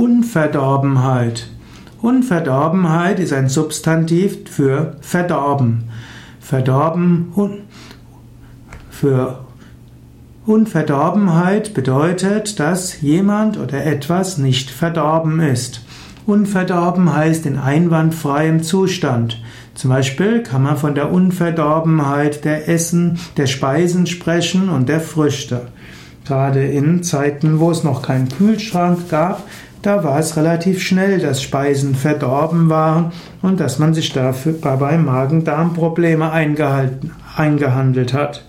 Unverdorbenheit. Unverdorbenheit ist ein Substantiv für verdorben. Verdorben für Unverdorbenheit bedeutet, dass jemand oder etwas nicht verdorben ist. Unverdorben heißt in einwandfreiem Zustand. Zum Beispiel kann man von der Unverdorbenheit der Essen, der Speisen sprechen und der Früchte. Gerade in Zeiten, wo es noch keinen Kühlschrank gab, da war es relativ schnell, dass Speisen verdorben waren und dass man sich dafür dabei Magen-Darm-Probleme eingehandelt hat.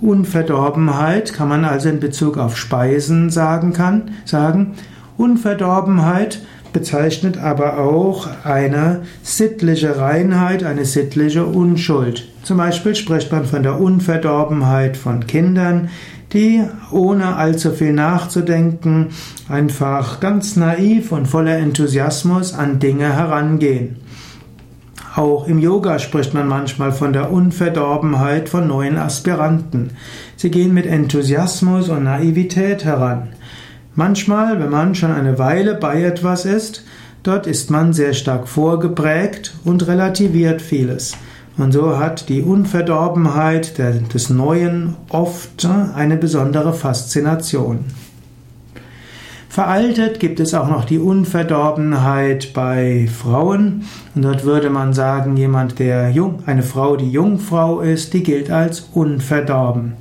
Unverdorbenheit kann man also in Bezug auf Speisen sagen kann, sagen. Unverdorbenheit bezeichnet aber auch eine sittliche Reinheit, eine sittliche Unschuld. Zum Beispiel spricht man von der Unverdorbenheit von Kindern, die ohne allzu viel nachzudenken einfach ganz naiv und voller Enthusiasmus an Dinge herangehen. Auch im Yoga spricht man manchmal von der Unverdorbenheit von neuen Aspiranten. Sie gehen mit Enthusiasmus und Naivität heran. Manchmal, wenn man schon eine Weile bei etwas ist, dort ist man sehr stark vorgeprägt und relativiert vieles. Und so hat die Unverdorbenheit des Neuen oft eine besondere Faszination. Veraltet gibt es auch noch die Unverdorbenheit bei Frauen. Und dort würde man sagen, jemand, der jung, eine Frau, die Jungfrau ist, die gilt als unverdorben.